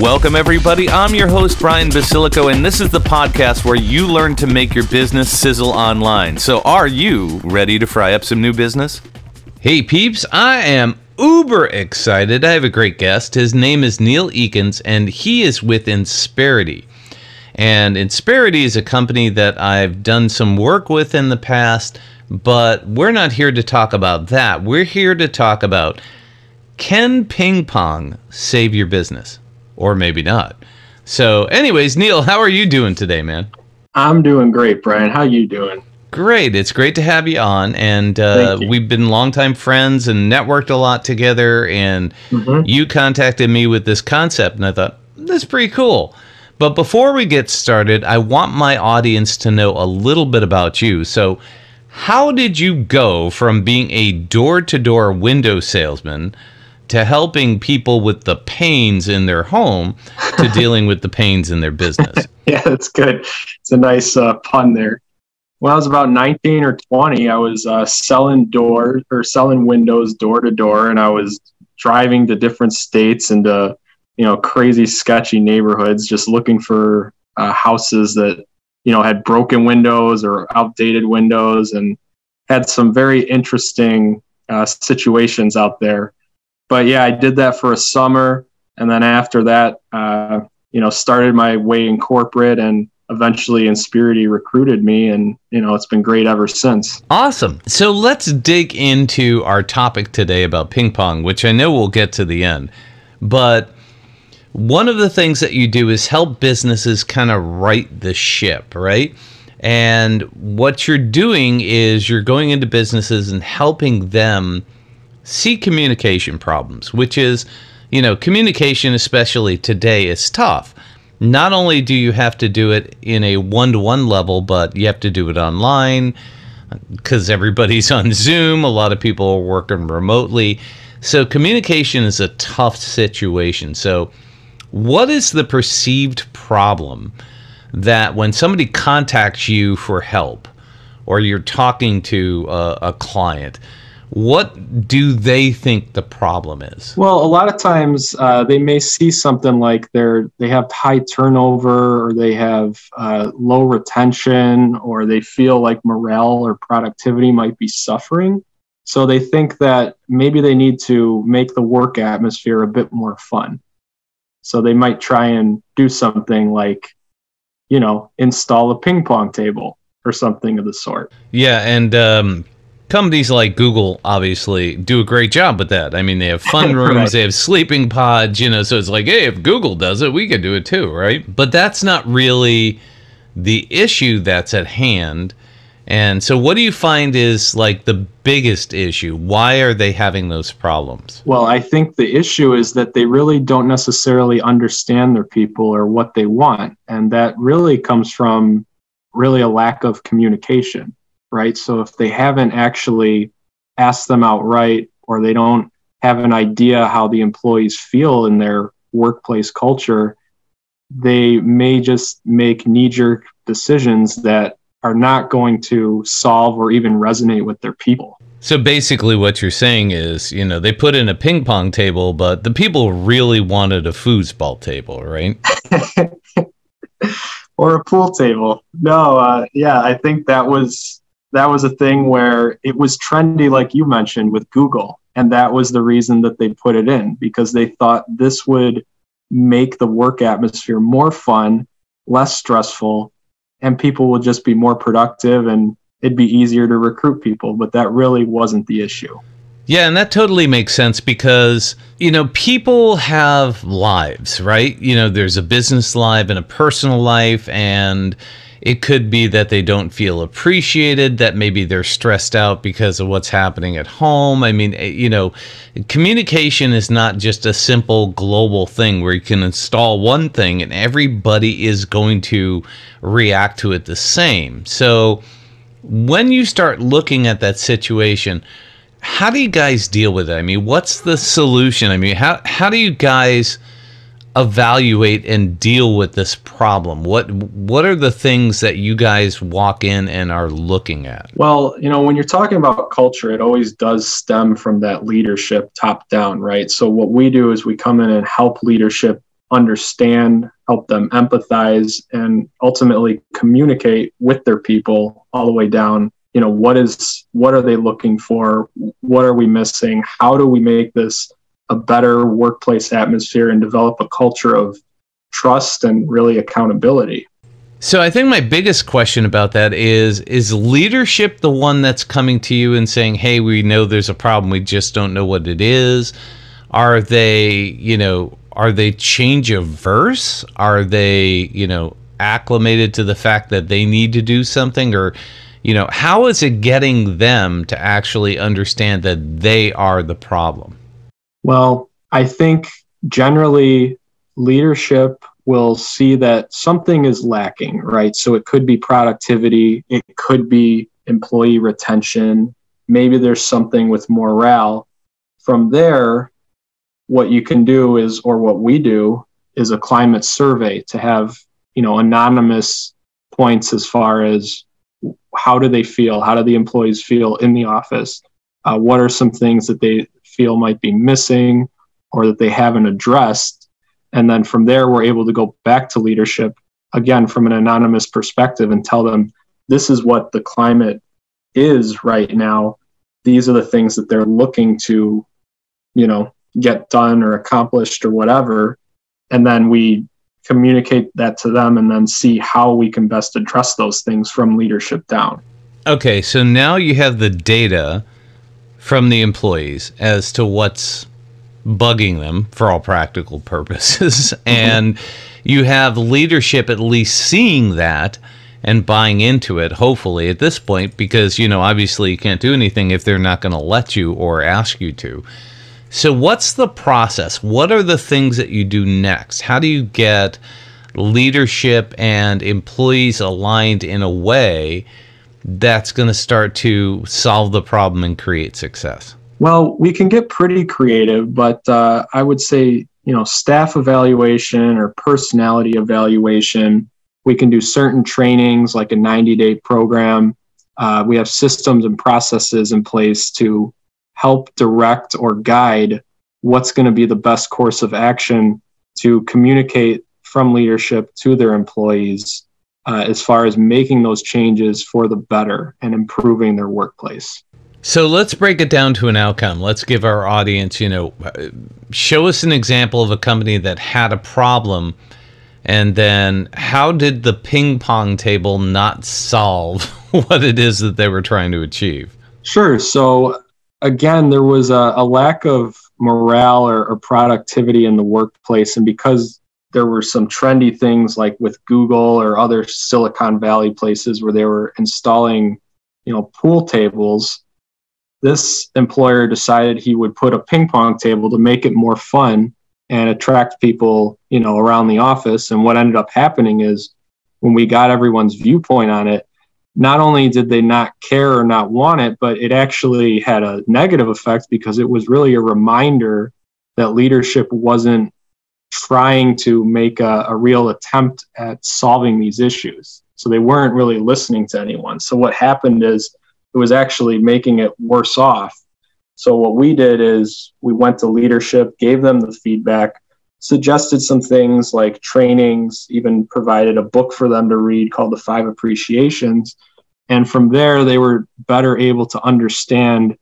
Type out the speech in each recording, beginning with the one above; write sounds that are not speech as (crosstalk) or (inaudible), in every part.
Welcome, everybody. I'm your host, Brian Basilico, and this is the podcast where you learn to make your business sizzle online. So, are you ready to fry up some new business? Hey, peeps, I am uber excited. I have a great guest. His name is Neil Ekins, and he is with Insperity. And Insperity is a company that I've done some work with in the past, but we're not here to talk about that. We're here to talk about can ping pong save your business? Or maybe not. So, anyways, Neil, how are you doing today, man? I'm doing great, Brian. How you doing? Great. It's great to have you on. And uh, you. we've been longtime friends and networked a lot together. And mm-hmm. you contacted me with this concept, and I thought, that's pretty cool. But before we get started, I want my audience to know a little bit about you. So, how did you go from being a door to door window salesman to helping people with the pains in their home to (laughs) dealing with the pains in their business. (laughs) yeah, that's good. It's a nice uh, pun there. When I was about 19 or 20, I was uh, selling doors or selling windows door to door, and I was driving to different states and to, you know, crazy, sketchy neighborhoods, just looking for uh, houses that, you know, had broken windows or outdated windows and had some very interesting uh, situations out there but yeah, I did that for a summer, and then after that, uh, you know, started my way in corporate, and eventually Insperity recruited me, and you know, it's been great ever since. Awesome. So let's dig into our topic today about ping pong, which I know we'll get to the end, but. One of the things that you do is help businesses kind of right the ship, right? And what you're doing is you're going into businesses and helping them see communication problems, which is, you know, communication, especially today, is tough. Not only do you have to do it in a one to one level, but you have to do it online because everybody's (laughs) on Zoom. A lot of people are working remotely. So, communication is a tough situation. So, what is the perceived problem that when somebody contacts you for help or you're talking to a, a client, what do they think the problem is? Well, a lot of times uh, they may see something like they're they have high turnover, or they have uh, low retention, or they feel like morale or productivity might be suffering. So they think that maybe they need to make the work atmosphere a bit more fun. So they might try and do something like, you know, install a ping pong table or something of the sort. Yeah, and um, companies like Google obviously do a great job with that. I mean, they have fun (laughs) rooms, right. they have sleeping pods, you know, so it's like, hey, if Google does it, we can do it too, right? But that's not really the issue that's at hand. And so, what do you find is like the biggest issue? Why are they having those problems? Well, I think the issue is that they really don't necessarily understand their people or what they want. And that really comes from really a lack of communication right? So if they haven't actually asked them outright or they don't have an idea how the employees feel in their workplace culture, they may just make knee jerk decisions that are not going to solve or even resonate with their people. So basically, what you're saying is, you know, they put in a ping pong table, but the people really wanted a foosball table, right? (laughs) or a pool table. No, uh, yeah, I think that was that was a thing where it was trendy, like you mentioned with Google. And that was the reason that they put it in because they thought this would make the work atmosphere more fun, less stressful, and people would just be more productive and it'd be easier to recruit people. But that really wasn't the issue. Yeah, and that totally makes sense because, you know, people have lives, right? You know, there's a business life and a personal life. And It could be that they don't feel appreciated, that maybe they're stressed out because of what's happening at home. I mean, eh, you know, communication is not just a simple global thing where you can install one thing and everybody is going to react to it the same. So when you start looking at that situation, how do you guys deal with it? I mean, what's the solution? I mean, how how do you guys evaluate and deal with this problem? What what are the things that you guys walk in and are looking at? Well, you know, when you're talking about culture, it always does stem from that leadership top down, right? So what we do is we come in and help leadership understand, help them empathize and ultimately communicate with their people all the way down you know what is what are they looking for what are we missing how do we make this a better workplace atmosphere and develop a culture of trust and really accountability so i think my biggest question about that is is leadership the one that's coming to you and saying hey we know there's a problem we just don't know what it is are they you know are they change averse? are they you know acclimated to the fact that they need to do something or you know, how is it getting them to actually understand that they are the problem? Well, I think generally leadership will see that something is lacking, right? So it could be productivity, it could be employee retention, maybe there's something with morale. From there, what you can do is, or what we do, is a climate survey to have, you know, anonymous points as far as how do they feel? How do the employees feel in the office? Uh, what are some things that they feel might be missing or that they haven't addressed? And then from there, we're able to go back to leadership again from an anonymous perspective and tell them this is what the climate is right now. These are the things that they're looking to, you know, get done or accomplished or whatever. And then we communicate that to them and then see how we can best address those things from leadership down. Okay, so now you have the data from the employees as to what's bugging them for all practical purposes (laughs) mm-hmm. and you have leadership at least seeing that and buying into it hopefully at this point because you know obviously you can't do anything if they're not going to let you or ask you to so, what's the process? What are the things that you do next? How do you get leadership and employees aligned in a way that's going to start to solve the problem and create success? Well, we can get pretty creative, but uh, I would say, you know, staff evaluation or personality evaluation. We can do certain trainings like a 90 day program. Uh, we have systems and processes in place to help direct or guide what's going to be the best course of action to communicate from leadership to their employees uh, as far as making those changes for the better and improving their workplace. So let's break it down to an outcome. Let's give our audience, you know, show us an example of a company that had a problem and then how did the ping pong table not solve (laughs) what it is that they were trying to achieve? Sure. So again, there was a, a lack of morale or, or, productivity in the workplace. And because there were some trendy things like with Google or other Silicon Valley places where they were installing, you know, pool tables, this employer decided he would put a ping pong table to make it more fun and attract people, you know, around the office. And what ended up happening is when we got everyone's viewpoint on it, not only did they not care or not want it, but it actually had a negative effect because it was really a reminder that leadership wasn't trying to make a, a, real attempt at solving these issues. So they weren't really listening to anyone. So what happened is it was actually making it worse off. So what we did is we went to leadership, gave them the feedback, suggested some things like trainings, even provided a book for them to read called The Five Appreciations. And from there, they were better able to understand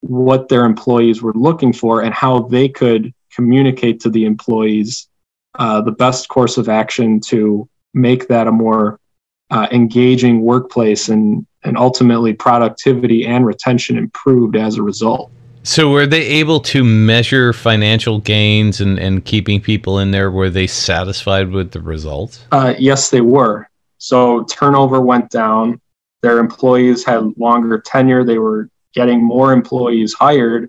what their employees were looking for and how they could communicate to the employees uh, the best course of action to make that a more uh, engaging workplace and, and ultimately productivity and retention improved as a result. So were they able to measure financial gains and, and keeping people in there? Were they satisfied with the results? Uh, yes, they were. So turnover went down. Their employees had longer tenure. They were getting more employees hired.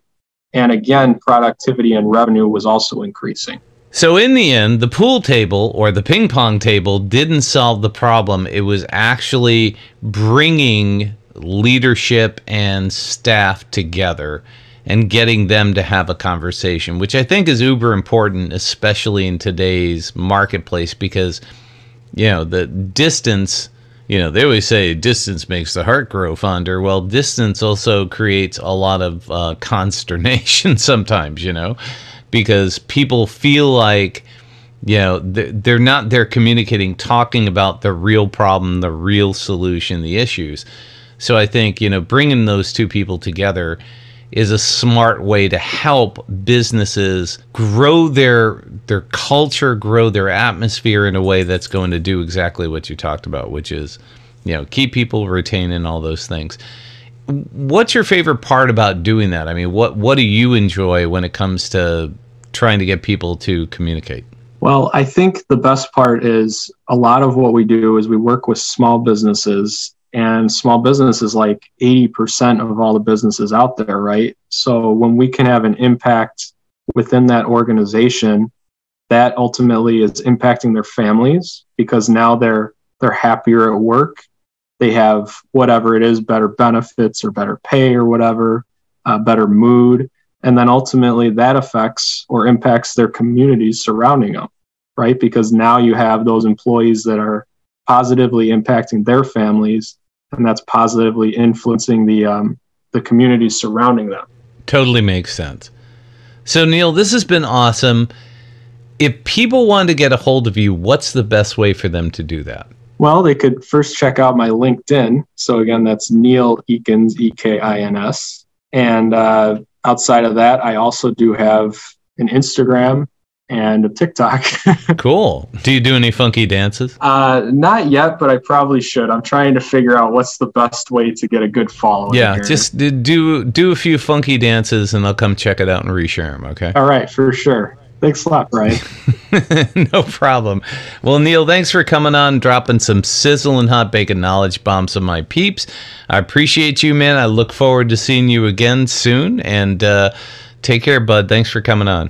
And again, productivity and revenue was also increasing. So, in the end, the pool table or the ping pong table didn't solve the problem. It was actually bringing leadership and staff together and getting them to have a conversation, which I think is uber important, especially in today's marketplace, because, you know, the distance, you know, they always say distance makes the heart grow fonder. Well, distance also creates a lot of uh, (laughs) consternation sometimes, you know, because people feel like, you know, they're not they're communicating, talking about the real problem, the real solution, the issues. So I think, you know, bringing those two people together is a smart way to help businesses grow their their culture, grow their atmosphere in a way that's going to do exactly what you talked about, which is, you know, keep people retained and all those things. What's your favorite part about doing that? I mean, what what do you enjoy when it comes to trying to get people to communicate? Well, I think the best part is a lot of what we do is we work with small businesses and small business is like 80% of all the businesses out there right? So when we can have an impact within that organization that ultimately is impacting their families because now they're they're happier at work. They have whatever it is better benefits or better pay or whatever uh, better mood. And then ultimately that affects or impacts their communities surrounding them right? Because now you have those employees that are positively impacting their families and that's positively influencing the um, the communities surrounding them. Totally makes sense. So Neil, this has been awesome. If people want to get a hold of you, what's the best way for them to do that? Well, they could first check out my LinkedIn. So again, that's Neil Ekins, E K I N S. And uh, outside of that, I also do have an Instagram and a TikTok. (laughs) cool. Do you do any funky dances? Uh, not yet, but I probably should. I'm trying to figure out what's the best way to get a good following. Yeah, here. just do do a few funky dances, and I'll come check it out and reshare them. Okay. All right, for sure. Thanks a lot, Brian. (laughs) no problem. Well, Neil, thanks for coming on, dropping some sizzle and hot bacon knowledge bombs on my peeps. I appreciate you, man. I look forward to seeing you again soon, and. Uh, Take care, bud. Thanks for coming on.